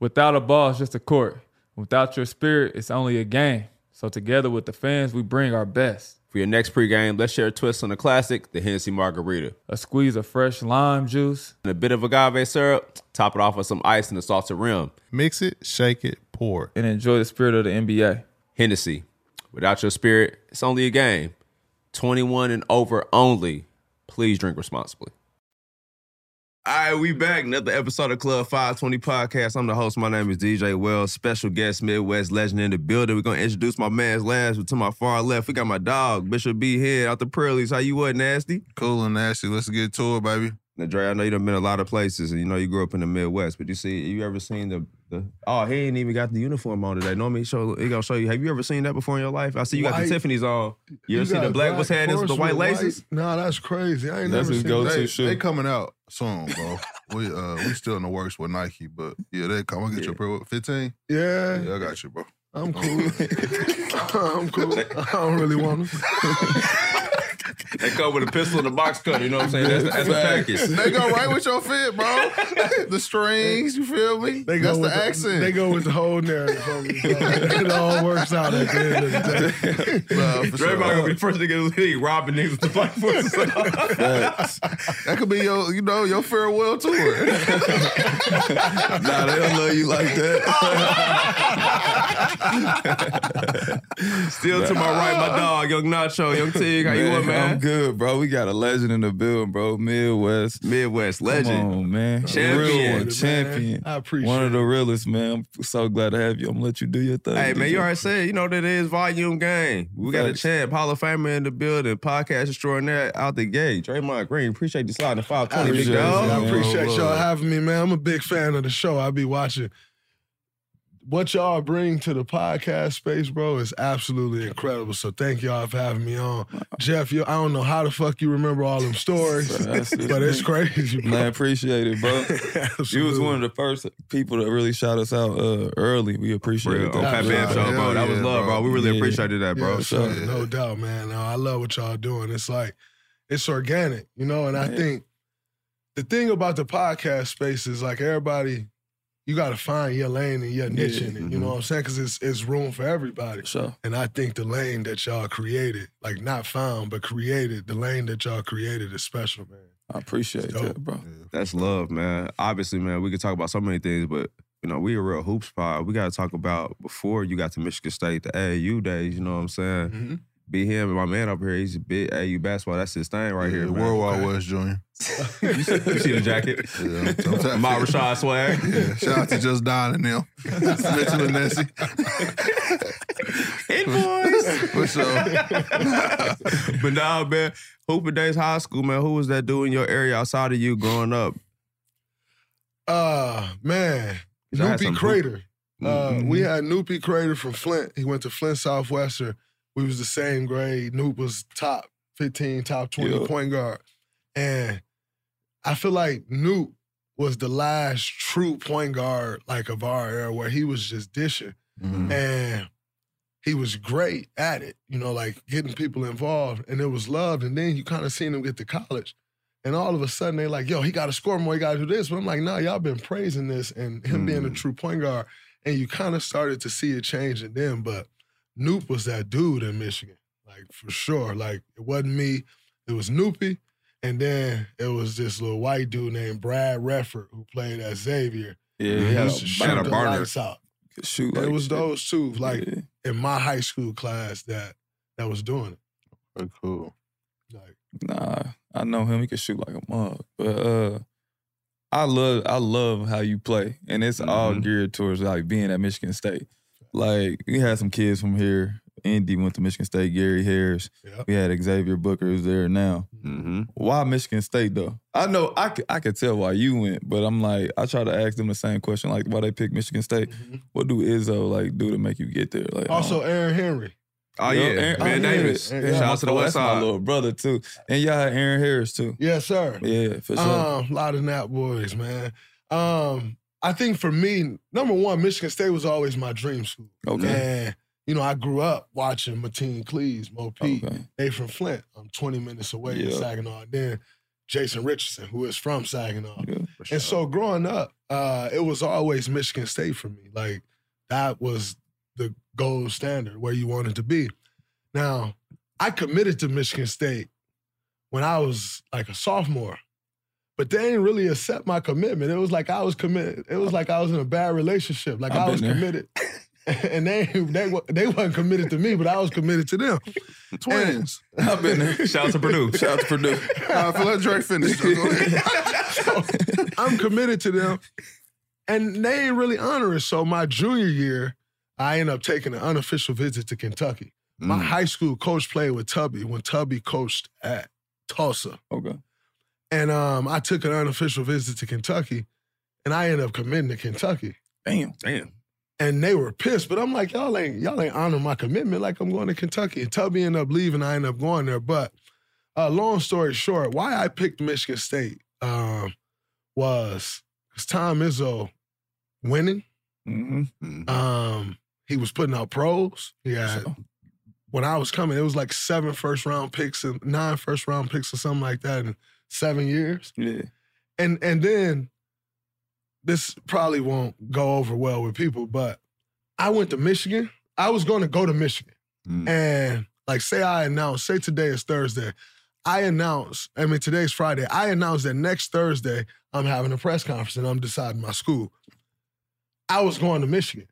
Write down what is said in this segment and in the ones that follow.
Without a ball, it's just a court. Without your spirit, it's only a game. So together with the fans, we bring our best. For your next pregame, let's share a twist on the classic, the Hennessy Margarita. A squeeze of fresh lime juice. And a bit of agave syrup. Top it off with some ice and a salted rim. Mix it, shake it, pour it. And enjoy the spirit of the NBA. Hennessy. Without your spirit, it's only a game. 21 and over only. Please drink responsibly. All right, we back. Another episode of Club 520 Podcast. I'm the host. My name is DJ Wells. Special guest, Midwest legend in the building. We're going to introduce my man's last to my far left. We got my dog, Bishop B. Head out the Pearlies. How you what, Nasty? Cool and nasty. Let's get to it, baby. Now, Dre, I know you done been a lot of places, and you know you grew up in the Midwest. But you see, you ever seen the the? Oh, he ain't even got the uniform on today. Normally, show he gonna show you. Have you ever seen that before in your life? I see you got White. the Tiffany's on. You, ever see the black? What's had with the white Porsche laces? Nah, that's crazy. I ain't That's never his seen go-to. that. They, shoe. they coming out soon, bro. we uh we still in the works with Nike, but yeah, they come. I get your pro fifteen. Yeah, Yeah, I got you, bro. I'm cool. I'm cool. I don't really want them. They come with a pistol and a box cutter. You know what I'm saying? That's, the- that's the package. they go right with your fit, bro. the strings, you feel me? They go That's with the accent. They go with the whole narrative for it all works out at the end of the day. Nah, for Dre sure. gonna be the first nigga in the league robbing niggas with the black forces. That could be your, you know, your farewell tour. Nah, they don't love you like that. Still to my right, my dog, Young Nacho, Young Tig. How you Man, what, man? I'm good, bro. We got a legend in the building, bro. Midwest. Midwest legend. Come on, man. Champion. Real one. Man, Champion. I appreciate One of the realest, man. I'm so glad to have you. I'm gonna let you do your thing. Hey man, DJ. you already said you know that it is volume game. We got a champ, Hall of Famer in the building, podcast extraordinaire out the gate. Draymond Green, appreciate you sliding the five twenty, big Appreciate dog. it, I appreciate y'all having me, man. I'm a big fan of the show. I'll be watching. What y'all bring to the podcast space, bro, is absolutely incredible. So thank y'all for having me on. Jeff, you, I don't know how the fuck you remember all them stories, it, but it's crazy, bro. Man, appreciate it, bro. You was one of the first people to really shout us out uh, early. We appreciate Real. it. On though. Fat Yeah, Bam Show, bro. hell That was yeah, love, bro. bro. We really Yeah. appreciated that, bro. Yeah, sure, sure. no doubt, man. No, I love what y'all doing. It's like it's organic, you know. And I think the thing about the podcast space is like everybody, you got to find your lane and your niche Yeah. in it. You know what I'm saying? Because it's it's room for everybody. So, And I think the lane that y'all created, like not found but created, the lane that y'all created is special, man. I appreciate that, bro. That's love, man. Obviously, man, we could talk about so many things, but you know, we a real hoops pod. We got to talk about before you got to Michigan State, the AAU days. You know what I'm saying? Mm-hmm. Be him and my man up here. He's a big AAU basketball. That's his thing right here, Yeah, man. World Wide West Junior. you, see, you see the jacket? Yeah, I'm- I'm My. Rashad swag. Yeah, shout out to Just Don and them. Mitchell and Nessie. Hey, boys. For sure. but nah, man, Hooper Days High School, man. Who was that dude in your area outside of you growing up? Uh man, I had some Noopy hoop- Crater. Uh, Mhm. we had Noopy Crater from Flint. He went to Flint Southwestern. We was the same grade. Noop was top 15, top 20 Yeah. point guard. And I feel like Noop was the last true point guard like of our era where he was just dishing. Mhm. And he was great at it, you know, like getting people involved. And it was loved. And then you kind of seen him get to college. And all of a sudden they like, yo, he gotta score more, he gotta do this. But I'm like, nah, y'all been praising this and him being a Mm. true point guard. And you kind of started to see it in them, But Noop was that dude in Michigan, like for sure. Like it wasn't me, it was Noopy. And then it was this little white dude named Brad Redford who played at Xavier. Yeah, He he had used to a, shoot the burner. lights out. shoot like it was shit. those two, like Yeah. in my high school class that that was doing it. Very cool. Like Nah, I know him. He can shoot like a mug. But uh I love I love how you play. And it's all Mhm. geared towards like being at Michigan State. Like we had some kids from here. Indy went to Michigan State, Gary Harris. Yep. We had Xavier Booker who's there now. Mm-hmm. Why Michigan State though? I know I could, I could tell why you went, but I'm like I try to ask them the same question, like why they pick Michigan State. Mhm. What do Izzo like do to make you get there? Like also Aaron Henry. Oh Yo, yeah, Aaron- Ben oh. Davis. Yeah. Shout out to the West that's my Side. little brother too, and y'all had Aaron Harris too. Yes, sir. Yeah, for sure. Um, a lot of Nat boys, man. Um, I think for me, number one, Michigan State was always my dream school. okay. And you know, I grew up watching Mateen Cleaves, Mo P. Okay. They from Flint. I'm 20 minutes away in. Saginaw. Then Jason Richardson, who is from Saginaw. Yeah. And so growing up, uh, it was always Michigan State for me. Like that was the gold standard where you wanted to be. Now, I committed to Michigan State when I was like a sophomore, but they didn't really accept my commitment. It was like I was committed. It was like I was in a bad relationship. Like I've I was there. committed. And they they they wasn't committed to me, but I was committed to them. Twins. I've been there. Shout out to Purdue. Shout out to Purdue. I feel like Dre finished. Go ahead. So, I'm committed to them. And they ain't really honor it. So my junior year, I end up taking an unofficial visit to Kentucky. My Mm. high school coach played with Tubby when Tubby coached at Tulsa. Okay. And um, I took an unofficial visit to Kentucky and I ended up committing to Kentucky. Damn. Damn. And they were pissed, but I'm like, y'all ain't y'all ain't honoring my commitment. Like I'm going to Kentucky. And Tubby ended up leaving. I ended up going there. But uh, long story short, why I picked Michigan State um, was because Tom Izzo winning. Mm-hmm. Mm. Um, he was putting out pros. Yeah. had when I was coming, it was like seven first round picks and nine first round picks or something like that in seven years. Yeah. And and then this probably won't go over well with people, but I went to Michigan. I was going to go to Michigan. Mm. And like say I announced, say today is Thursday. I announce, I mean today's Friday. I announce that next Thursday I'm having a press conference and I'm deciding my school. I was going to Michigan.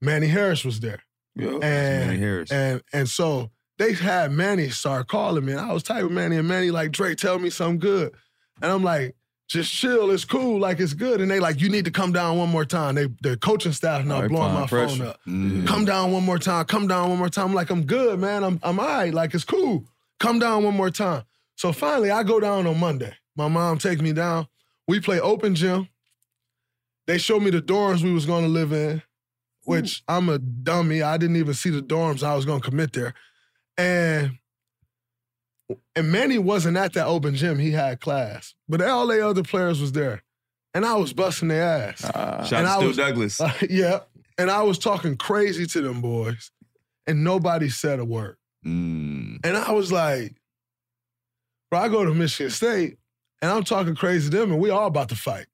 Manny Harris was there. Yeah. And Manny Harris. and and so they had Manny start calling me. And I was tight with Manny, and Manny like, Drake, tell me something good. And I'm like, just chill, it's cool, like it's good. And they like, you need to come down one more time. They the coaching staff now they blowing my pressure. phone up. Mm. Come down one more time, come down one more time. I'm like, I'm good, man. I'm I'm all right, like it's cool. Come down one more time. So finally I go down on Monday. My mom takes me down. We play open gym. They showed me the dorms we was gonna live in, which I'm a dummy. I didn't even see the dorms I was gonna commit there. And and Manny wasn't at that open gym. He had class. But all the other players was there. And I was busting their ass. Ah, Shout and out I to Stu was- Douglass. yeah. And I was talking crazy to them boys. And nobody said a word. Mm. And I was like, bro, I go to Michigan State and I'm talking crazy to them, and we all about to fight.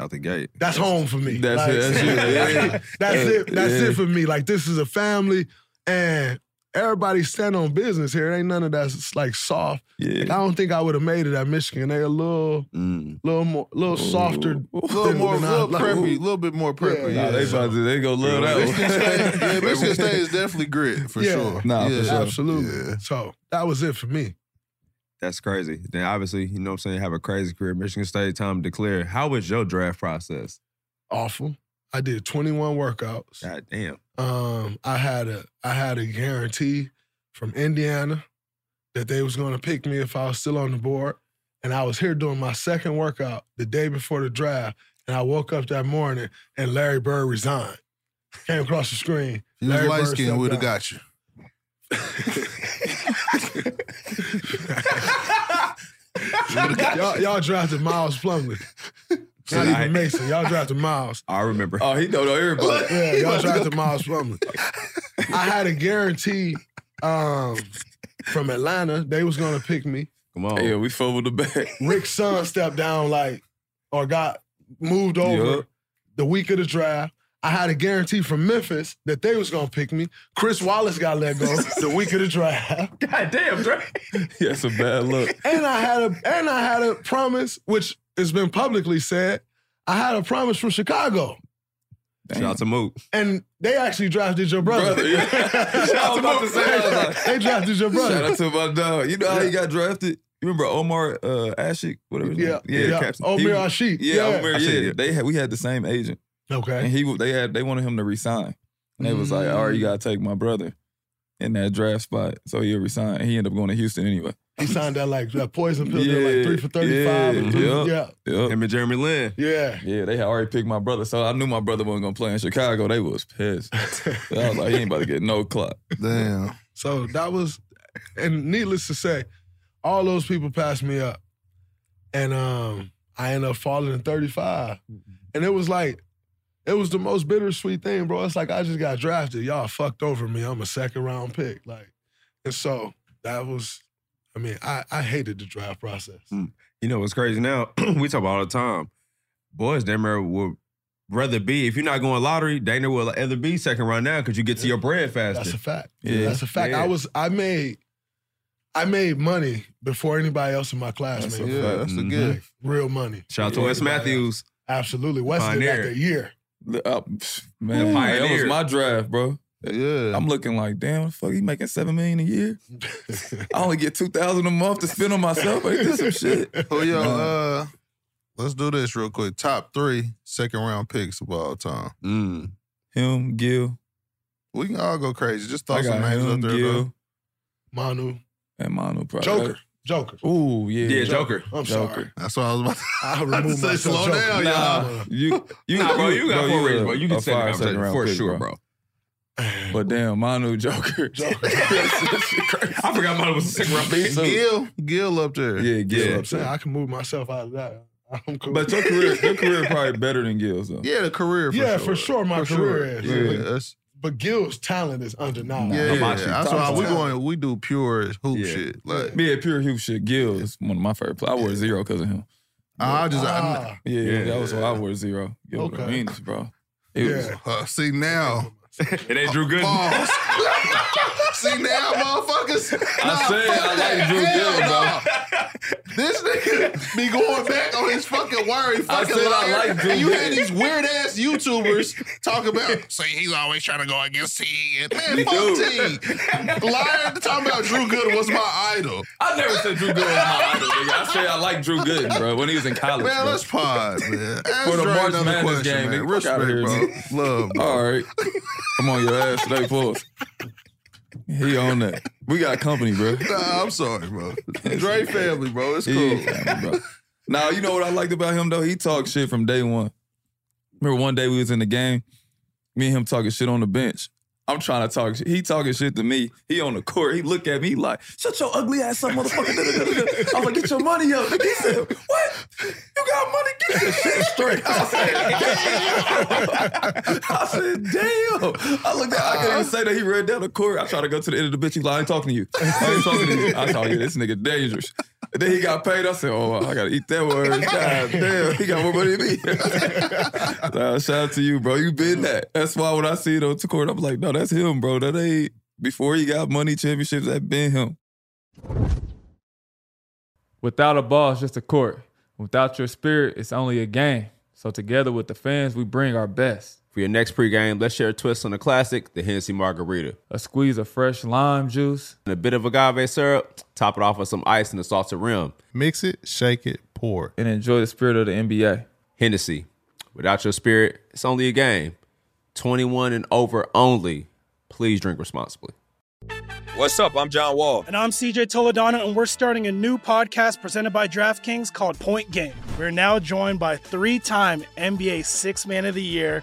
Out the gate. That's home for me. That's it, that's it, yeah. that's it. That's Yeah. it for me. Like this is a family, and everybody stand on business here. It ain't none of that's like soft. Like, yeah. I don't think I would have made it at Michigan. They a little, Mm. little more, little softer. A little more, than I- little like, preppy, a little bit more preppy. Yeah, Nah, they yeah. about to they go love that Michigan State, yeah, Michigan State is definitely grit for Yeah. sure. Nah, for sure. Absolutely. Yeah. So that was it for me. That's crazy. Then obviously, you know what I'm saying, have a crazy career. Michigan State, time to declare. How was your draft process? Awful. I did 21 workouts. God damn. Um, I had a I had a guarantee from Indiana that they was going to pick me if I was still on the board, and I was here doing my second workout the day before the draft, and I woke up that morning and Larry Bird resigned. Came across the screen. If you was Larry light skinned, we'd have got you. y'all, y'all drafted Miles Plumlee. Not even Mason. Y'all drafted Miles. I remember. Oh, he don't know everybody. Yeah, y'all drafted Miles Plumlee. I had a guarantee um, from Atlanta. They was gonna pick me. Come on. yeah, we fumbled the bag. Rick Sund stepped down like or got moved over Yup. the week of the draft. I had a guarantee from Memphis that they was gonna pick me. Chris Wallace got let go the week of the draft. God damn, Dre. He had some bad luck. And I had a and I had a promise, which has been publicly said. I had a promise from Chicago. Shout out to Mook. And they actually drafted your brother. Brother, yeah. I was about to say, like, they drafted your brother. Shout out to my dog. You know how he got drafted? You remember Omar uh, Asik? Whatever. his Yeah, name? yeah. Captain. Omar He- Asik, Yeah, yeah. Omar, I see yeah. They had we had the same agent, and Okay. he they had they wanted him to resign. And they was like, "All right, you gotta take my brother in that draft spot." So he resigned. He ended up going to Houston anyway. He signed that like that poison pill, deal, Yeah, like three for thirty-five. yeah, and three, yeah. yeah, Yep. Him and Jeremy Lin. yeah. Yeah, they had already picked my brother, so I knew my brother wasn't gonna play in Chicago. They was pissed. So I was like, he ain't about to get no clock. Damn. So that was, and needless to say, all those people passed me up, and um, I ended up falling in 35, and it was like, it was the most bittersweet thing, bro. It's like I just got drafted. Y'all fucked over me. I'm a second round pick, like, and so that was, I mean, I I hated the draft process. You know what's crazy now? we talk about all the time. Boys, damn near would rather be if you're not going lottery, they near will either be second round now because you get to your bread faster. That's a fact. Yeah. that's a fact. Yeah. I was I made I made money before anybody else in my class That's made a. Yeah, that's the Mhm. gift. real money. Shout out to Yeah, Wes Matthews. else. Absolutely. Wes did Pioneer. like a year. The- uh, pff, man, that was my draft, bro. Yeah. I'm looking like, damn, fuck, he making seven million a year. I only get two thousand a month to spend on myself. Ain't this some shit? Oh, yo, uh, let's do this real quick. Top three second round picks of all time. Mm. Him, Gil, We can all go crazy. Just I throw some names him, up there. Gil, though. Manu. and Manu. Probably. Joker. Joker. Ooh, yeah, Yeah, Joker. I'm Joker. sorry. That's what I was about to I I removed say, slow Joker. down, Nah, Nah. you, you, Nah, bro, you got bro, four you rings, bro. You can set fire the second round for pick, sure, bro. But damn, Manu, Joker, Joker. That shit crazy. I forgot mine was a second round pick. So- Gil, Gil up there. Yeah, Gil. Yeah. up I'm saying there. I can move myself out of that. I'm cool. But your career, your career probably better than Gil's though. Yeah, the career. For Yeah, sure. for sure my For career is. Yeah, But- that's, but Gil's talent is undeniable. yeah, Nah, yeah. That's why we five. going. We do pure hoop Yeah. shit. Like Yeah, pure hoop shit. Gil is one of my favorite players. I wore zero because of him. I just, I, Ah, Yeah, Yeah. that was why I wore zero. Gil Okay. Ramirez, bro. It was, yeah. uh, see now. It ain't Drew Gooden. Pause. see now, motherfuckers. I said I like Drew Gill, bro. This nigga be going back on his fucking word. He I fucking said I like Drew and you had these weird ass YouTubers talk about, say he's always trying to go against T. And man, fuck. T. Liar talking about Drew Good was my idol. I never said Drew Gooden was my idol, nigga. I said I like Drew Gooden, bro, when he was in college. Man, bro. let's pod, man. Ask For the March Madness question, game, man. nigga. Respect, here, bro. Love, bro. All right. I'm on your ass today, pause. He on that. We got company, bro. Nah, I'm sorry, bro. Dre family, bro. It's cool. He ain't family, bro. Now, you know what I liked about him, though? He talked shit from day one. Remember one day we was in the game, me and him talking shit on the bench. I'm trying to talk. He talking shit to me. He on the court. He look at me like, shut your ugly ass up, motherfucker. I was like, get your money up. He said, what? You got money? Get your shit straight. I said, I said, damn. I looked at I couldn't even say that he ran down the court. I tried to go to the end of the bitch. He's like, I ain't talking to you. I ain't talking to you. I saw you. This nigga dangerous. Then he got paid. I said, oh, I got to eat that word. God damn. He got more money than me. Nah, shout out to you, bro. You been that. That's why when I see it on the court, I'm like, no, that's him, bro. That ain't before he got money championships. That been him. Without a ball, it's just a court. Without your spirit, it's only a game. So together with the fans, we bring our best. For your next pregame, let's share a twist on the classic, the Hennessy Margarita. A squeeze of fresh lime juice, And a bit of agave syrup, top it off with some ice and a salted rim. Mix it, shake it, pour and enjoy the spirit of the NBA. Hennessy. Without your spirit, it's only a game. 21 and over only. Please drink responsibly. What's up? I'm John Wall. And I'm CJ Toledano, and we're starting a new podcast presented by DraftKings called Point Game. We're now joined by three time NBA Six Man of the Year,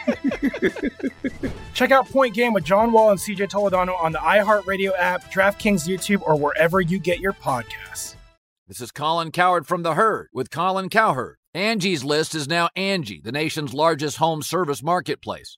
Check out Point Game with John Wall and CJ Toledano on the iHeartRadio app, DraftKings YouTube, or wherever you get your podcasts. This is Colin Cowherd from The Herd with Colin Cowherd. Angie's List is now Angie, the nation's largest home service marketplace.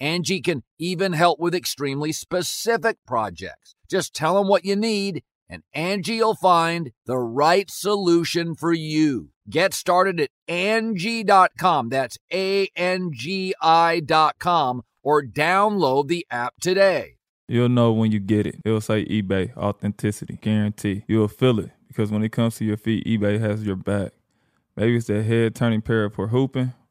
Angie can even help with extremely specific projects. Just tell them what you need and Angie will find the right solution for you. Get started at Angie.com. That's A-N-G-I dot com or download the app today. You'll know when you get it. It'll say eBay, authenticity, guarantee. You'll feel it because when it comes to your feet, eBay has your back. Maybe it's that head turning pair for hooping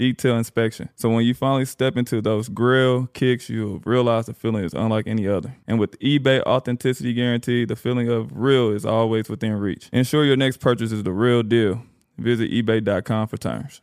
detailed inspection. So when you finally step into those grill kicks, you'll realize the feeling is unlike any other. And with eBay authenticity guarantee, the feeling of real is always within reach. Ensure your next purchase is the real deal. Visit eBay.com for terms.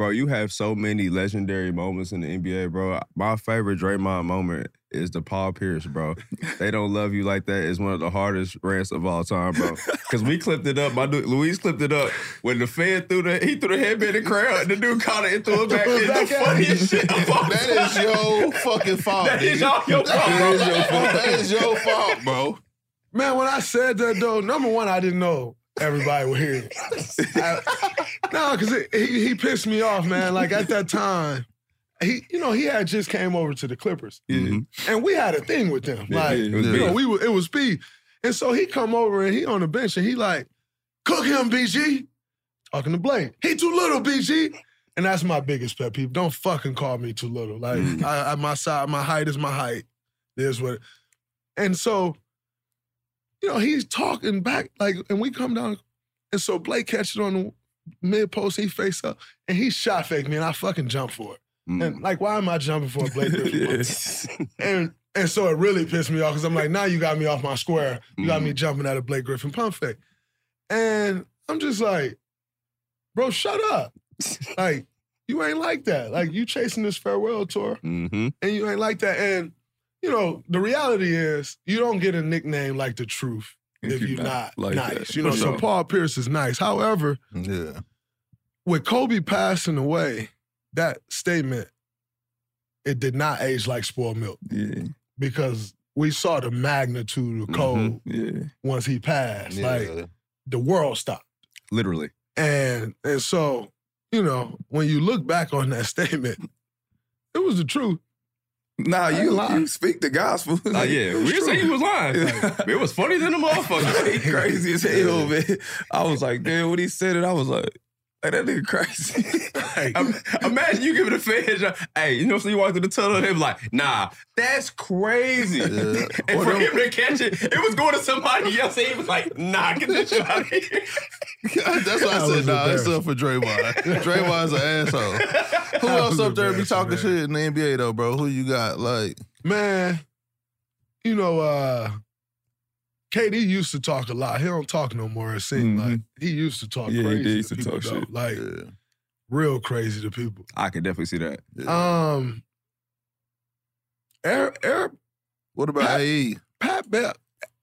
Bro, you have so many legendary moments in the NBA, bro. My favorite Draymond moment is the Paul Pierce, bro. they don't love you like that is one of the hardest rants of all time, bro. Because we clipped it up. My dude, Luis clipped it up when the fan threw the he threw the headband in the crowd and the dude caught it and threw it back. Threw It's the back funniest shit of all That is time. your fucking fault. That is nigga. all your fault, bro. That is your fault. That is your fault, bro. Man, when I said that though, number one, I didn't know everybody would hear it. I- no, because he, he pissed me off, man. Like at that time, he, you know, he had just came over to the Clippers, mm-hmm. and we had a thing with them. Yeah, Like, it was you know, beef. we were, it was speed, and so he come over and he on the bench and he like, cook him, BG. Talking to Blake, he too little, BG. And that's my biggest pet peeve. Don't fucking call me too little. Like mm. I, I, my side, my height is my height. There's what. And so, you know, he's talking back like, and we come down, and so Blake catches on the mid post. He face up, and he shot fake me, and I fucking jump for it. Mm. And like, why am I jumping for a Blake Griffin? and and so it really pissed me off because I'm like, now you got me off my square. You got me jumping at a Blake Griffin pump fake, and I'm just like, bro, shut up. like, you ain't like that. Like, you chasing this farewell tour, Mm-hmm. and you ain't like that. And you know, the reality is, you don't get a nickname like the truth if, you're not, like nice. that. You know, so. Paul Pierce is nice. However, Yeah. with Kobe passing away, that statement it did not age like spoiled milk Yeah, because we saw the magnitude of Kobe mm-hmm. yeah. once he passed. Yeah. Like the world stopped. Literally. And and so, you know, when you look back on that statement, it was the truth. Nah, you lying. you speak the gospel. Oh yeah, we didn't say he was lying. it was funny than a motherfucker. he crazy as hell, man. I was like, damn, when he said it, I was like, hey, that nigga crazy. Im- Imagine you giving a fans, hey, you know, so you walk through the tunnel and they be like, nah, that's crazy. Yeah. And Or for them- him to catch it, it was going to somebody else. And he was like, nah, get this shit out of here. That's why I That said, was nah, it's embarrassing. up for Draymond. Draymond's an asshole. Who That else up there be talking man. shit in the NBA though, bro? Who you got? Like, Man, you know, uh KD used to talk a lot. He don't talk no more. It seems like he used to talk Mm-hmm. Yeah, he crazy did used to to people, talk though. shit. like real crazy to people. I can definitely see that. Um, Air, Air, what about AE? Pat Bev,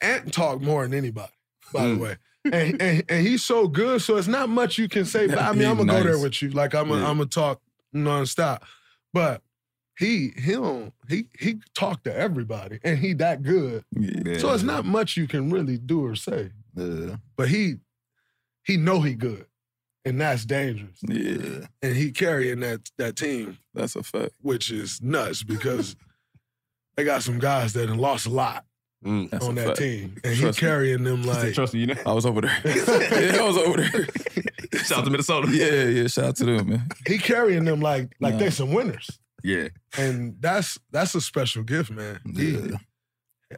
Ant talk more than anybody, by Mm. the way. And, and and he's so good, so it's not much you can say. But I mean, I'm gonna go there with you. Like I'm gonna Yeah. I'm gonna talk nonstop. But he he don't he he talk to everybody, and he that good. Yeah. So it's not much you can really do or say. Yeah. But he he know he good, and that's dangerous. Yeah. And he carrying that that team, That's a fact. which is nuts because they got some guys that done lost a lot mm. That's on that fact. team, and Trust he me. carrying them like Trust me, you know. I was over there. yeah, I was over there. Shout out to Minnesota. Yeah, yeah. Shout out to them, man. he carrying them like like Nah. they some winners, Yeah. and that's that's a special gift, man. Yeah.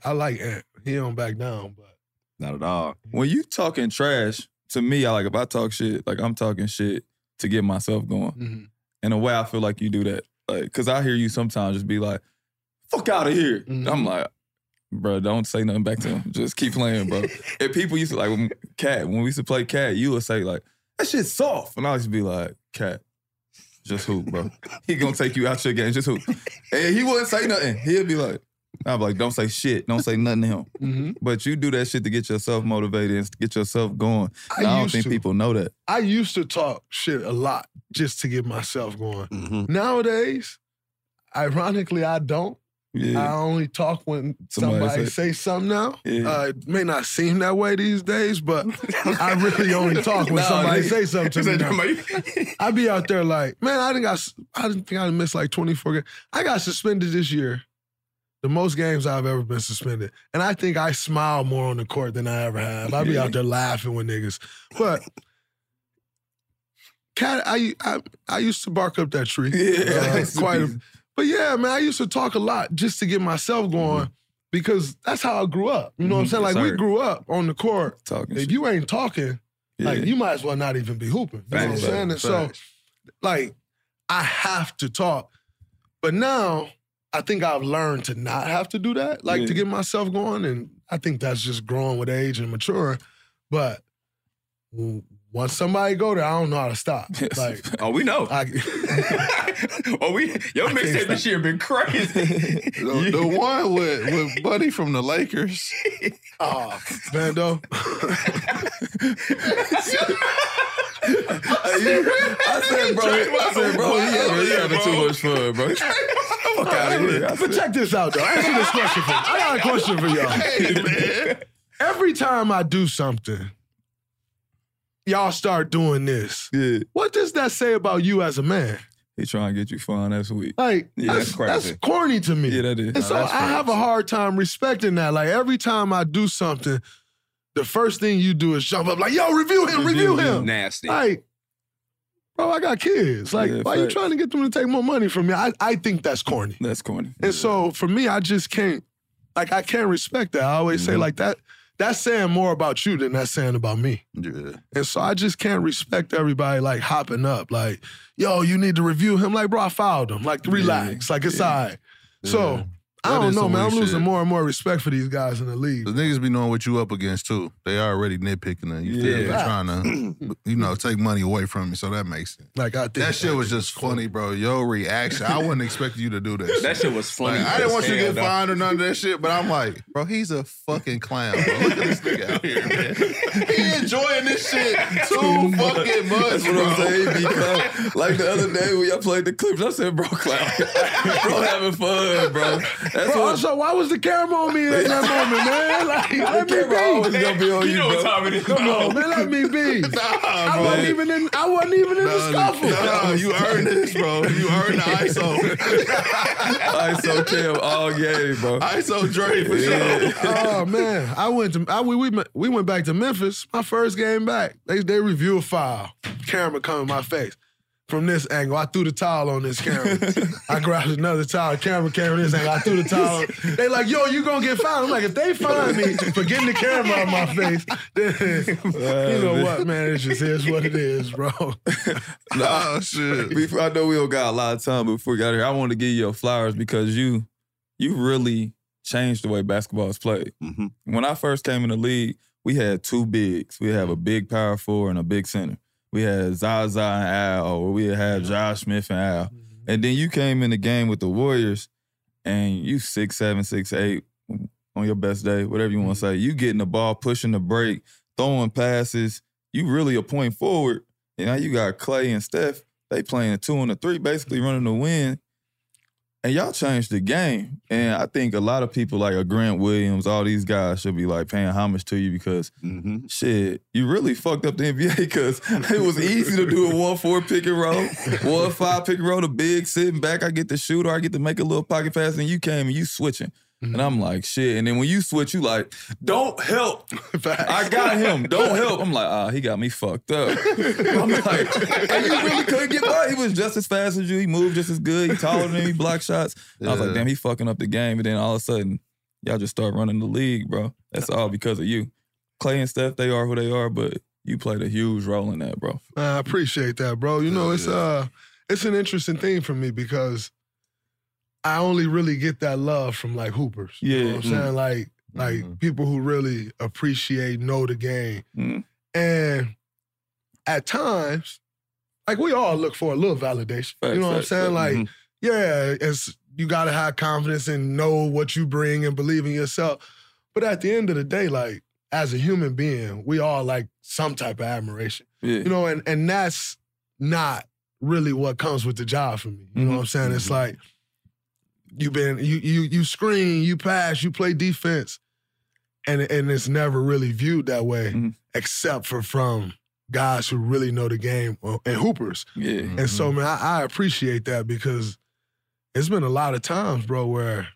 I like Ant. He don't back down, but Not at all. When you talking trash, to me, I like if I talk shit, like I'm talking shit to get myself going. Mhm. In a way, I feel like you do that. Like, cause I hear you sometimes just be like, fuck out of here. Mhm. I'm like, bro, don't say nothing back to him. Just keep playing, bro. and people used to like when cat, when we used to play cat, you would say, like, that shit's soft. And I used to be like, cat. Just hoop, bro. He gonna take you out your game. Just hoop. And he wouldn't say nothing. He'd be like, I'd be like, don't say shit. Don't say nothing to him. Mhm. But you do that shit to get yourself motivated and to get yourself going. I I, don't used think to. people know that. I used to talk shit a lot just to get myself going. Mm-hmm. Nowadays, ironically, I don't. I only talk when Somebody somebody, say- say, something now. Yeah. Uh, it may not seem that way these days, but I really only talk when Nah, somebody nigga. say something to me. now. I be out there like, man, I didn't got, I didn't think I missed like 24 games. I got suspended this year, the most games I've ever been suspended, and I think I smile more on the court than I ever have. I be out there laughing with niggas, but. Cat, I, I I used to bark up that tree Yeah. uh, quite a, but yeah, man, I used to talk a lot just to get myself going because that's how I grew up. You know what I'm Mhm. saying? Like Yes, we grew up on the court. Talking If you ain't talking, like you might as well not even be hooping. You know what I'm saying? And so, like, I have to talk. But now I think I've learned to not have to do that, like to get myself going. And I think that's just growing with age and maturing. But once somebody go there, I don't know how to stop. Yes. Like, Oh, we know. I, oh, we your mixtape this year been crazy. The, the one with, with Buddy from the Lakers. oh, Bando. I said, bro, I said, bro, he having, he having too much fun, bro. Fuck out of here. I But check this out, though. Answer this question for me. I got a question for y'all. hey, man. Every time I do something, y'all start doing this. Yeah. What does that say about you as a man? He trying to get you fun. That's weak. Like, Yeah, that's, that's corny to me. Yeah, that is. And so That's I have a hard time respecting that. Like, every time I do something, the first thing you do is jump up, like, yo, review him, review, him. Nasty. Like, bro, I got kids. Like, Yeah, why you trying to get them to take more money from me? I, I think that's corny. That's corny. And so for me, I just can't, like, I can't respect that. I always say, Mhm. like, that, that's saying more about you than that's saying about me. Yeah. And so I just can't respect everybody like hopping up, like, yo, you need to review him. Like, bro, I fouled him. Like, relax. Like, it's Yeah. all right. So Yeah. I That don't is know, some man. I'm weak losing shit. more and more respect for these guys in the league. The niggas be knowing what you up against too. They already nitpicking and you feel me? Yeah. trying to, you know, take money away from me. So that makes sense. Like, I think That shit was just funny, bro. Your reaction, I wouldn't expect you to do that. Shit. That shit was funny. Like, I didn't want you to as get hell, fined or none of that shit, but I'm like, bro, he's a fucking clown. Bro. Look at this nigga out here, man. He enjoying this shit too fucking much, That's what bro. I'm saying. Because like the other day when y'all played the clips, I said, bro, clown. bro, having fun, bro. That's Bro, what so why was the camera on me in that moment, man? Like, let the me camera always be. gonna be on You you, know what bro. time it is. Come on, man, let me be. Nah, I bro. wasn't even in. I wasn't even in the Nah, scuffle. nah, you earned this, bro. You earned the ISO. ISO Cam all game, bro. ISO Dre for sure. oh man, I went to I, we, we we went back to Memphis. My first game back, they they review a file. Camera come in my face from this angle. I threw the towel on this camera. I grabbed another towel. Camera came from this angle. I threw the towel. They like, yo, you gonna get fined? I'm like, if they find me for getting the camera on my face, then you know what, man? It just is what it is, bro. nah, shit. Before I know we don't got a lot of time before we got here, I want to give you your flowers because you you really changed the way basketball is played. Mm-hmm. When I first came in the league, we had two bigs. We have a big power forward and a big center. We had Zaza and Al, or we had Josh Smith and Al. Mm-hmm. And then you came in the game with the Warriors, and you six seven, six eight on your best day, whatever you want to mm-hmm. say. You getting the ball, pushing the break, throwing passes. You really a point forward. And now you got Klay and Steph. They playing a two and a three, basically running the win. And y'all changed the game. And I think a lot of people like a Grant Williams, all these guys should be like paying homage to you because Mm-hmm. shit, you really fucked up the NBA because it was easy to do a one four pick and roll, one five pick and roll, the big sitting back. I get to shoot or I get to make a little pocket pass, and you came and you switching. And I'm like, shit. And then when you switch, you like, don't help. I got him. Don't help. I'm like, ah, he got me fucked up. I'm like, and you really couldn't get by. He was just as fast as you. He moved just as good. He taller than me, block shots. And I was like, Yeah. damn, he fucking up the game. And then all of a sudden, y'all just start running the league, bro. That's all because of you. Klay and Steph, they are who they are, but you played a huge role in that, bro. I appreciate that, bro. You know, it's uh it's an interesting thing for me because I only really get that love from like hoopers. You know Yeah. what I'm saying? Like like Mm-hmm. people who really appreciate, know the game. Mhm. And at times, like we all look for a little validation. Facts, you know what I'm saying? facts. Like, Mhm. yeah, it's you gotta have confidence and know what you bring and believe in yourself. But at the end of the day, like as a human being, we all like some type of admiration. Yeah. You know, and and that's not really what comes with the job for me. You know what I'm saying? It's like you've been you you you screen, you pass, you play defense, and and it's never really viewed that way, except for from guys who really know the game uh, and hoopers. Yeah. And so, man, I, I appreciate that because it's been a lot of times, bro, where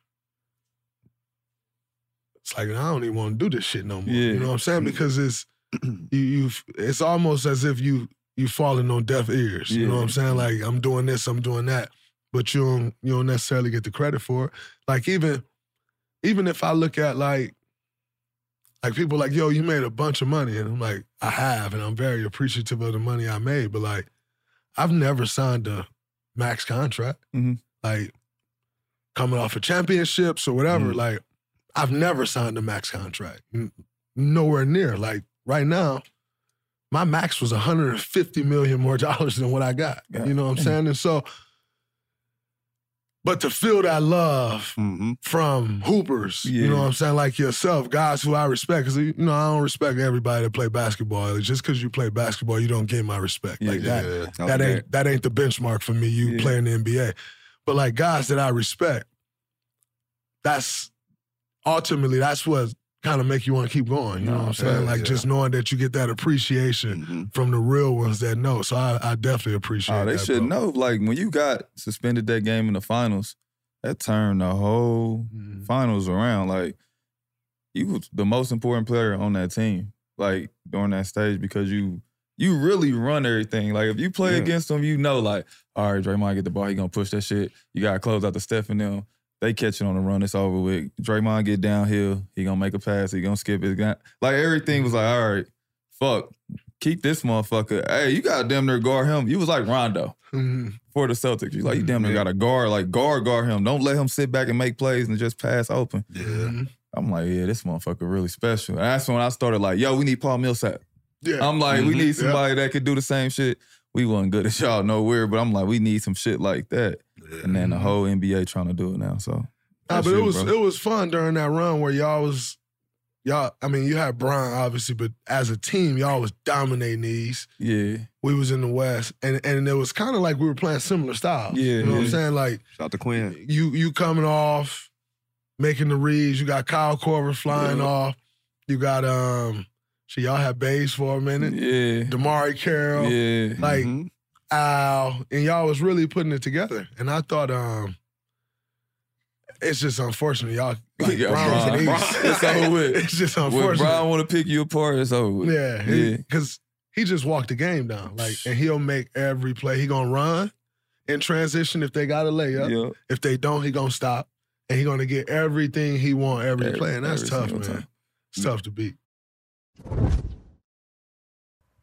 it's like I don't even want to do this shit no more. You know what I'm saying? Because it's you you it's almost as if you you falling on deaf ears. You know what I'm saying? Like I'm doing this, I'm doing that, but you don't you don't necessarily get the credit for it. Like even even if I look at like like people like, yo, you made a bunch of money. And I'm like, I have, and I'm very appreciative of the money I made. But like, I've never signed a max contract. Mhm. Like coming off of championships or whatever. Like, I've never signed a max contract. Nowhere near. Like right now, my max was 150 million more dollars than what I got. You know what I'm saying? And so, but to feel that love mm-hmm. from hoopers, you know what I'm saying, like yourself, guys who I respect, because you know I don't respect everybody that play basketball. Just because you play basketball, you don't get my respect. like that, Yeah. that Okay. ain't that ain't the benchmark for me. You playing the NBA, but like guys that I respect, that's ultimately that's what kind of make you want to keep going. You know what I'm saying? yeah, Like yeah. just knowing that you get that appreciation from the real ones that know. So I, I definitely appreciate. Oh, they that, should bro. know. Like when you got suspended that game in the finals, that turned the whole Mm-hmm. finals around. Like you was the most important player on that team. Like during that stage because you you really run everything. Like if you play Yeah. against them, you know like all right, Draymond get the ball, he gonna push that shit. You gotta close out the Steph and them. They catch it on the run, it's over with. Draymond get downhill, he gonna make a pass, he gonna skip his it. Like everything was like, all right, fuck, keep this motherfucker. Hey, you got to damn near guard him. You was like Rondo Mhm. for the Celtics. You like you damn near got a guard, like guard, guard him. Don't let him sit back and make plays and just pass open. Yeah. I'm like, yeah, this motherfucker really special. And that's when I started like, yo, we need Paul Millsap. Yeah. I'm like, we Mhm. need Yeah. somebody that could do the same shit. We wasn't good at y'all nowhere, but I'm like, we need some shit like that. And then the whole NBA trying to do it now. So, Nah, but it was bro. it was fun during that run where y'all was y'all. I mean, you had Brian obviously, but as a team, y'all was dominating these. yeah, We was in the West, and and it was kind of like we were playing similar styles. Yeah, you know what I'm saying? Like Shout out to Quinn. you you coming off, making the reads. You got Kyle Korver flying Yeah. off. You got um. So y'all had Bays for a minute. yeah, DeMarre Carroll. yeah. Like Mhm. Al, and y'all was really putting it together. And I thought, um, it's just unfortunate, y'all. Like Yeah, Brown's Brian. Brian, it's over with. it's just When unfortunate. Brian want to pick you apart, it's over with. yeah, yeah. because he just walked the game down, like, and he'll make every play. He gonna run in transition if they got a layup. Yeah. If they don't, he gonna stop, and he gonna get everything he want every, Every- play, and that's tough, man. time. It's tough to beat.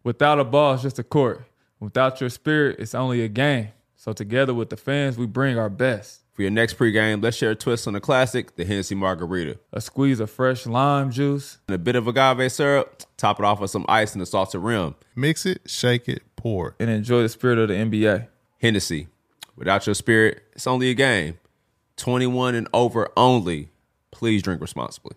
Without a ball, it's just a court. Without your spirit, it's only a game. So together with the fans, we bring our best. For your next pregame, let's share a twist on the classic, the Hennessy Margarita. A squeeze of fresh lime juice. And a bit of agave syrup. Top it off with some ice and a salted rim. Mix it, shake it, pour. And enjoy the spirit of the NBA. Hennessy. Without your spirit, it's only a game. 21 and over only. Please drink responsibly.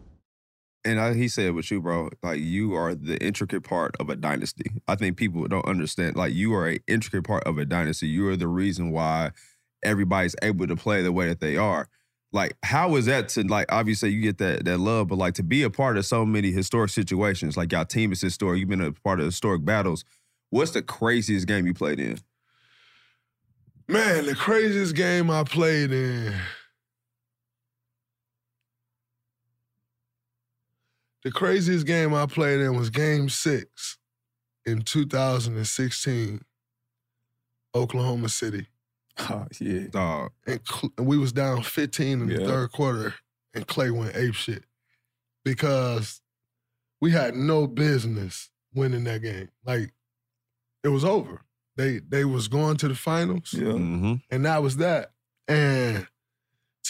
And I, he said with you, bro, like you are the intricate part of a dynasty. I think people don't understand. Like you are an intricate part of a dynasty. You are the reason why everybody's able to play the way that they are. Like, how is that to like? Obviously, you get that that love, but like to be a part of so many historic situations. Like your team is historic. You've been a part of historic battles. What's the craziest game you played in? Man, the craziest game I played in. The craziest game I played in was game six in 2016, Oklahoma City. Oh, yeah. Dog. And, Cl- and we was down 15 in the third quarter, and Klay went ape shit because we had no business winning that game. Like, it was over. They they was going to the finals Yeah. Mm-hmm. and that was that. And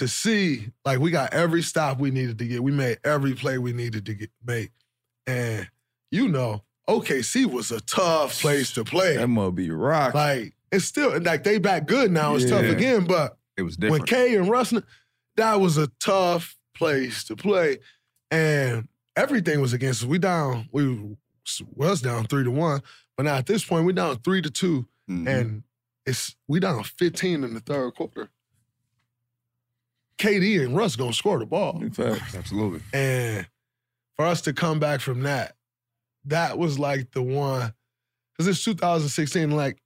to see, like, we got every stop we needed to get. We made every play we needed to get make. And you know, OKC was a tough place to play. That must be rock. Like, it's still like they back good now. It's tough again, but It was when. K and Russ, that was a tough place to play, and everything was against us. We down, we was down three to one, but now at this point we down three to 2 Mhm. and it's we down fifteen in the third quarter. KD and Russ gonna score the ball, Facts. Absolutely. and for us to come back from that, that was like the one. because it's 2016. Like,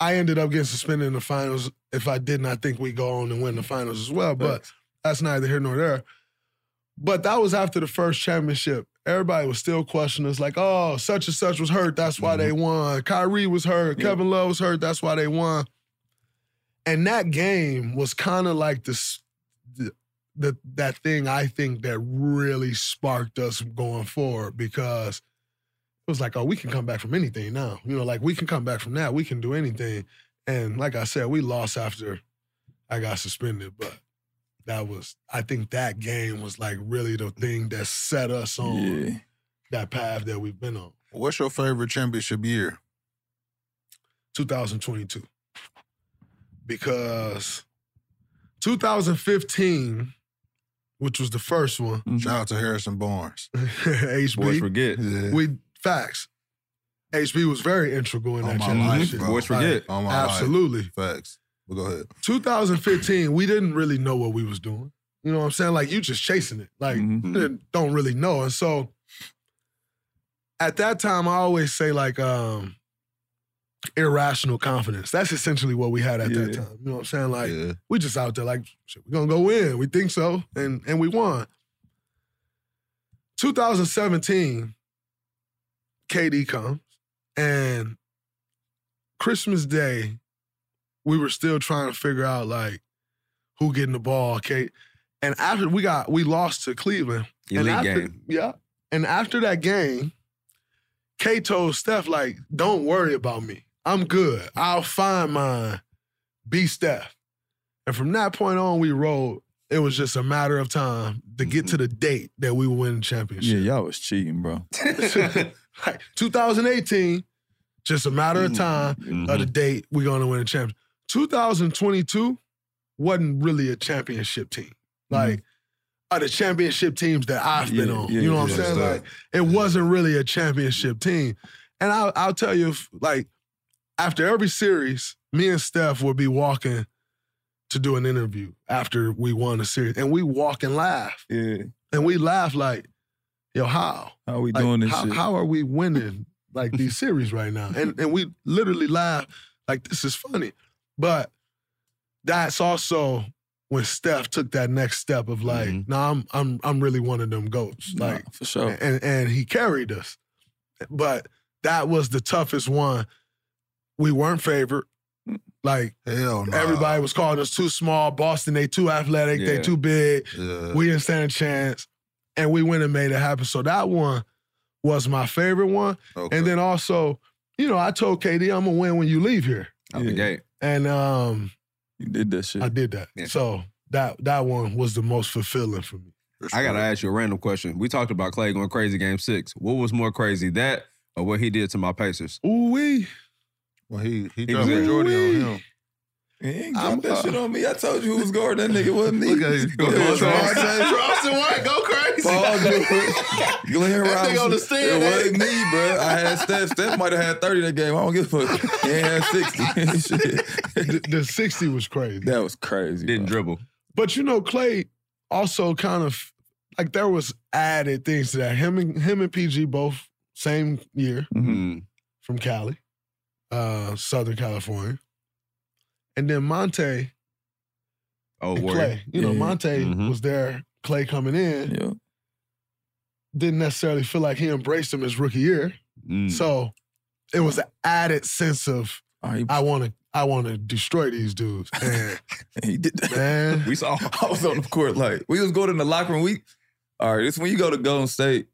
I ended up getting suspended in the finals. If I didn't, I think we go on and win the finals as well. But that's neither here nor there. But that was after the first championship. Everybody was still questioning us, like, oh, such and such was hurt. That's why they mm-hmm. won. Kyrie was hurt. Kevin Love was hurt. That's why they won. And that game was kind of like this, the, that thing I think that really sparked us going forward because it was like, oh, we can come back from anything now. You know, like we can come back from that. We can do anything. And like I said, we lost after I got suspended, but that was I think that game was like really the thing that set us on that path that we've been on. What's your favorite championship year? 2022. Because 2015, which was the first one, Shout out to Harrison Barnes. HB. Boys forget. Yeah. We facts. HB was very integral in On that my life, Boys forget. On my life. Absolutely. Facts. But go ahead. 2015, we didn't really know what we was doing. You know what I'm saying? Like you just chasing it. Like Mm-hmm. don't really know. And so at that time, I always say like um irrational confidence. That's essentially what we had at that time. You know what I'm saying? Like we just out there like we're gonna go win. We think so. And and we won. 2017, KD comes and Christmas Day, we were still trying to figure out like who getting the ball. Okay. And after we got we lost to Cleveland. and Elite after, game. Yeah. And after that game, K told Steph, like, don't worry about me. I'm good. I'll find mine. Be Steph. And from that point on, we rolled. It was just a matter of time to get to mm-hmm. the date that we would win the championship. Yeah, y'all was cheating, bro. like 2018, just a matter of mm-hmm. time of the mm-hmm. date we're gonna win a championship. 2022 wasn't really a championship team. Like are the championship teams that I've been Yeah, on. yeah, you know what yeah. I'm saying? Like it wasn't really a championship team. And I'll, I'll tell you, like after every series, me and Steph would be walking to do an interview after we won a series, and we walk and laugh. Yeah. And we laugh like, yo, how? How are we Like, doing this how, shit? how are we winning like these series right now? And and we literally laugh like this is funny. But that's also when Steph took that next step of like, mm-hmm. nah, I'm I'm I'm really one of them goats. Nah, Like for sure. And and he carried us. But that was the toughest one. We weren't favored. Like hell no. everybody was calling us too small. Boston, they too athletic, they too big. Yeah. We didn't stand a chance. And we went and made it happen. So that one was my favorite one. And then also, you know, I told KD I'm gonna win when you leave here. Out the gate. And um You did that shit. I did that. So that that one was the most fulfilling for me. I gotta ask you a random question. We talked about Klay going crazy game six. What was more crazy, that or what he did to my Pacers? Ooh wee. Well, he he He dropped was- majority on him. He ain't drop that shit on me. I told you who was guarding that nigga. Wasn't me. Look at his Yeah, Charleston, Charleston White, go crazy. Paul George, Glenn That Robinson. nigga on the stand, It eh? wasn't me, bro. I had Steph. Steph might have had 30 that game. I don't give a fuck. He ain't had 60. Shit. the, the 60 was crazy. That was crazy. Didn't dribble. But you know, Klay also kind of like there was added things to that. Him and him and PG both same year Mm-hmm. from Cali, uh, Southern California. And then Monta Oh, and. Klay. You know, Yeah. Monta Mhm. was there, Klay coming in. Yeah. Didn't necessarily feel like he embraced him his rookie year. Mm. So it was an added sense of Oh, I want to I want to destroy these dudes. And he did that. man, we saw. I was on the court like we was going in the locker room. We all right. This when you go to Golden State,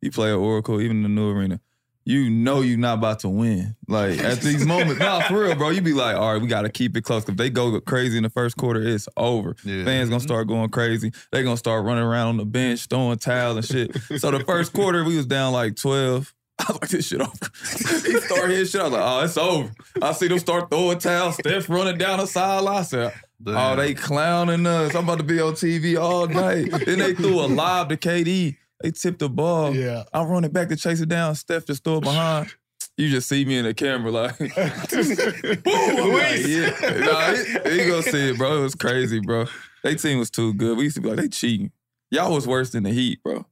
you play at Oracle, even in the new arena. You know you're not about to win. Like at these moments, nah, for real, bro. You be like, all right, we got to keep it close. If they go crazy in the first quarter, it's over. Yeah. Fans gonna mm-hmm. start going crazy. They gonna start running around on the bench, throwing towels and shit. so the first quarter, we was down like twelve. I was like, this shit over. he started hitting shit. I was like, oh, it's over. I see them start throwing towels. Steph running down the sideline. I said, oh, they clowning us. I'm about to be on TV all night. then they threw a lob to KD. They tipped the ball. Yeah. I'm running back to chase it down. Steph just threw it behind. You just see me in the camera like, boom. I'm like, yeah. Nah, you gonna see it, bro. It was crazy, bro. They team was too good. We used to be like, they cheating. Y'all was worse than the Heat, bro.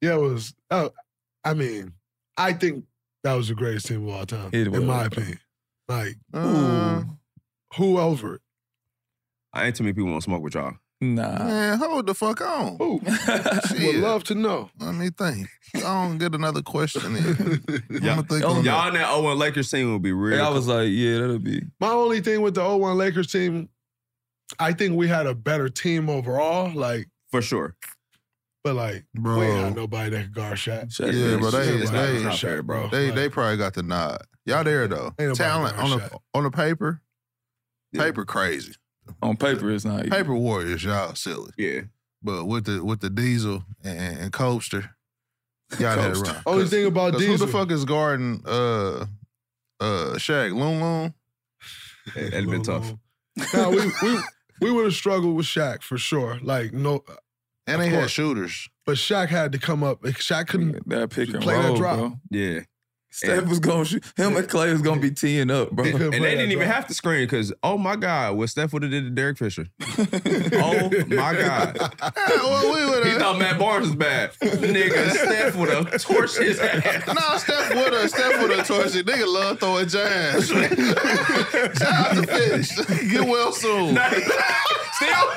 yeah, it was. Oh, I mean, I think That was the greatest team of all time, It was. in my opinion. Like, Uh, who over it? I ain't too many people want to smoke with y'all. Nah. man, hold the fuck on. Who? Shit. Would love to know. Let me think. I don't get another question in. I'm Y'all, gonna think on y'all that. in that 0 Lakers team would be real. I was like, yeah, that'll be. My only thing with the 01 Lakers team, I think we had a better team overall. Like, for sure. but like, Bro. we ain't had nobody that could guard Shaq. Shaq Yeah, is- bro, they- Shaq is Nobody they- could not Shaq, fair, bro. They Like, they probably got the nod. Y'all there though. Ain't nobody Talent on guard the Shaq. on the paper. Yeah. Paper crazy. On paper, it's not. Paper warriors, y'all silly. Yeah. But with the with the diesel and, and Coaster, y'all had to Coaster. run. Only thing about Cause who Diesel, the fuck is guarding uh uh Shaq? Loon Loon? Hey, that'd been tough. Nah, we we we would have struggled with Shaq for sure. Like no, And Of they had shooters. but Shaq had to come up. Like, Shaq couldn't. That pick and Play that roll, drop. bro. Yeah. Steph was going to shoot. Him and Klay was going to be teeing up, bro. He couldn't And they didn't even have to screen because, oh my God, what Steph would have did to Derek Fisher. oh my God. Well, we He thought Matt Barnes was bad. Nigga, Steph would have torched his ass. No, Steph would have. Steph would have torched it. Nigga love throwing jabs. Shout out to Fish. Get well soon. Still?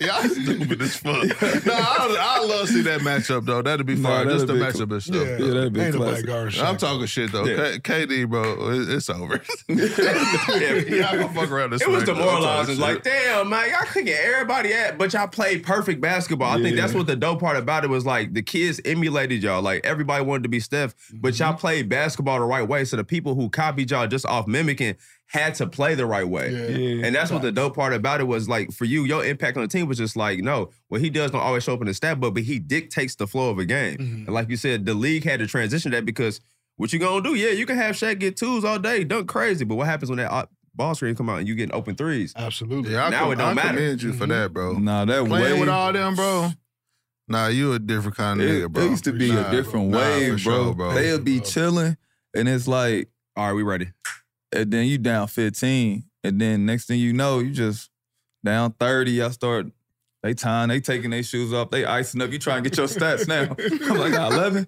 Y'all stupid as fuck. nah, I, I love to see that matchup though. That'd be Nah, fun. Just the that'd be matchup and stuff. Yeah, Yeah, that'd be ain't nobody classic. guarding I'm talking shit though. Yeah. K- KD, bro, it- it's over. Yeah. Y'all gonna fuck around this It was smack, though. I'm talking demoralizing. Like, damn, man, y'all couldn't get everybody at, but y'all played perfect basketball. I think that's what the dope part about it was like the kids emulated y'all. Like everybody wanted to be Steph, but y'all mm-hmm. played basketball the right way. So the people who copied y'all just off mimicking had to play the right way. Yeah. Yeah. And that's what the dope part about it was like for you, your impact on the team was just like, no, what he does don't always show up in the stat book, but he dictates the flow of a game. Mhm. And like you said, the league had to transition that because what you gonna do? Yeah, you can have Shaq get twos all day, dunk crazy, but what happens when that ball screen come out and you getting open threes? Absolutely. Yeah, I Now com- it don't I matter. commend you for that, bro. Nah, that Playing wave. with all them, bro. Nah, you a different kind of it, nigga, bro. it used to be Nah, a different nah, wave, for bro. sure, bro. They'll be chilling, and it's like, All right, we ready. And then you down 15, and then next thing you know, you just down 30. Y'all start, they time, they taking their shoes off, they icing up. You try and get your stats now. I'm like, "Ah, 11.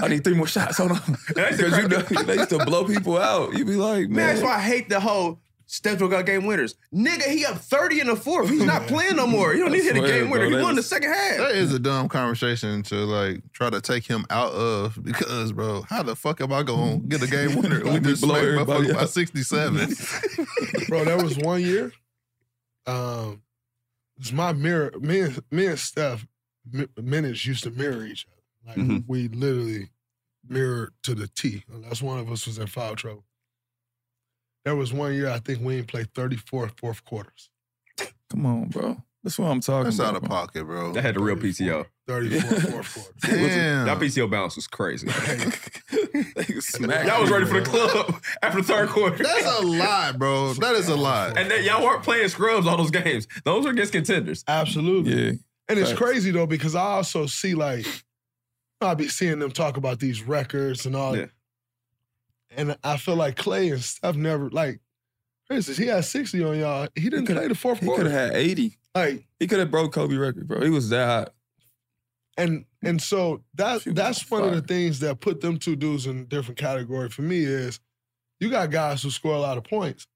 I need three more shots. Hold on. Because you know, they used to blow people out. You be like, Man, man. that's why I hate the whole Steph got game winners. Nigga, he up 30 in the fourth. He's not playing no more. You don't need to hit a game winner. bro, He won the second half. That is a dumb conversation to like try to take him out of because, bro, how the fuck am I gonna get a game winner? We We just blow smacked everybody by 67. bro. that was one year. Um, it's my mirror. Me and me and Steph mi- minutes used to mirror each other. Like Mhm. we literally mirrored to the T, unless one of us was in foul trouble. There was one year I think we didn't play 34 fourth quarters. Come on, bro. That's what I'm talking That's about. out of bro. pocket, bro. That had the real PTO. 34 fourth quarters. Damn. That PTO bounce was crazy. They y'all was ready for the club after the third quarter. That's a lot, bro. That is a lot. And then y'all weren't playing scrubs all those games. Those were against contenders. Absolutely. Yeah. And it's Facts. crazy though, because I also see like I'll be seeing them talk about these records and all Yeah. And I feel like Klay and Steph never like for instance, he had 60 on y'all. He didn't play the fourth He could have had 80. Like He could have broke Kobe record, bro. He was that hot. and and so that She that's on one of the things that put them two dudes in a different category for me is you got guys who score a lot of points.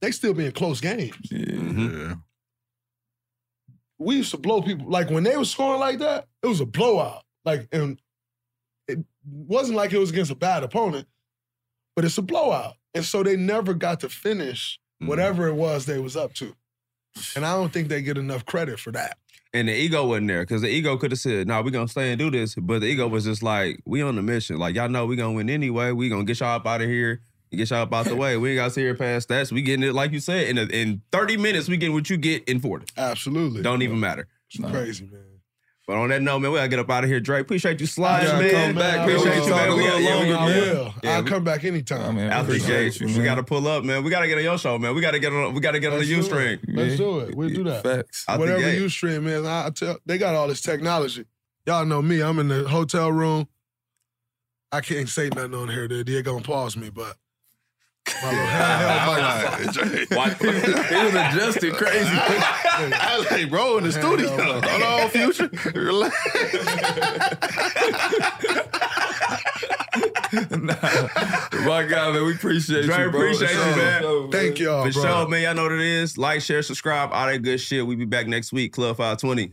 They still be in close games. Yeah. Yeah. we used to blow people like when they were scoring like that, it was a blowout. Like and it wasn't like it was against a bad opponent, but it's a blowout. And so they never got to finish mm. whatever it was they was up to. And I don't think they get enough credit for that. And the ego wasn't there because the ego could have said, "No, nah, we're gonna stay and do this." But the ego was just like, "We on the mission. Like y'all know we gonna win anyway. We gonna get y'all up out of here, and get y'all up out the way. We ain't gotta sit here past that. So we getting it like you said in a, in thirty minutes. We getting what you get in forty. Absolutely. Don't even matter. It's crazy, man. But on that note, man, we gotta get up out of here, Drake. Appreciate you sliding, Yeah, man. come back, man. Appreciate We you, talk man. a We little got, yeah, we, longer, I man. will. Yeah, I'll we- come back anytime. I mean, I appreciate you. We gotta pull up, man. We gotta get on your show, man. We gotta get on. We gotta get on Let's the U string. Let's do it. We'll do that. Facts. Whatever gate. you stream, man. I I tell they got all this technology. Y'all know me. I'm in the hotel room. I can't say nothing on here. They're gonna pause me, but My little handheld he was adjusted crazy. I was like, bro, in the studio. Hold on, future. Relax. My God, man, we appreciate Dre, you, bro. appreciate you, man. Thank y'all, For bro. sure, man. Y'all know what it is. Like, share, subscribe, all that good shit. We be back next week, Club 520.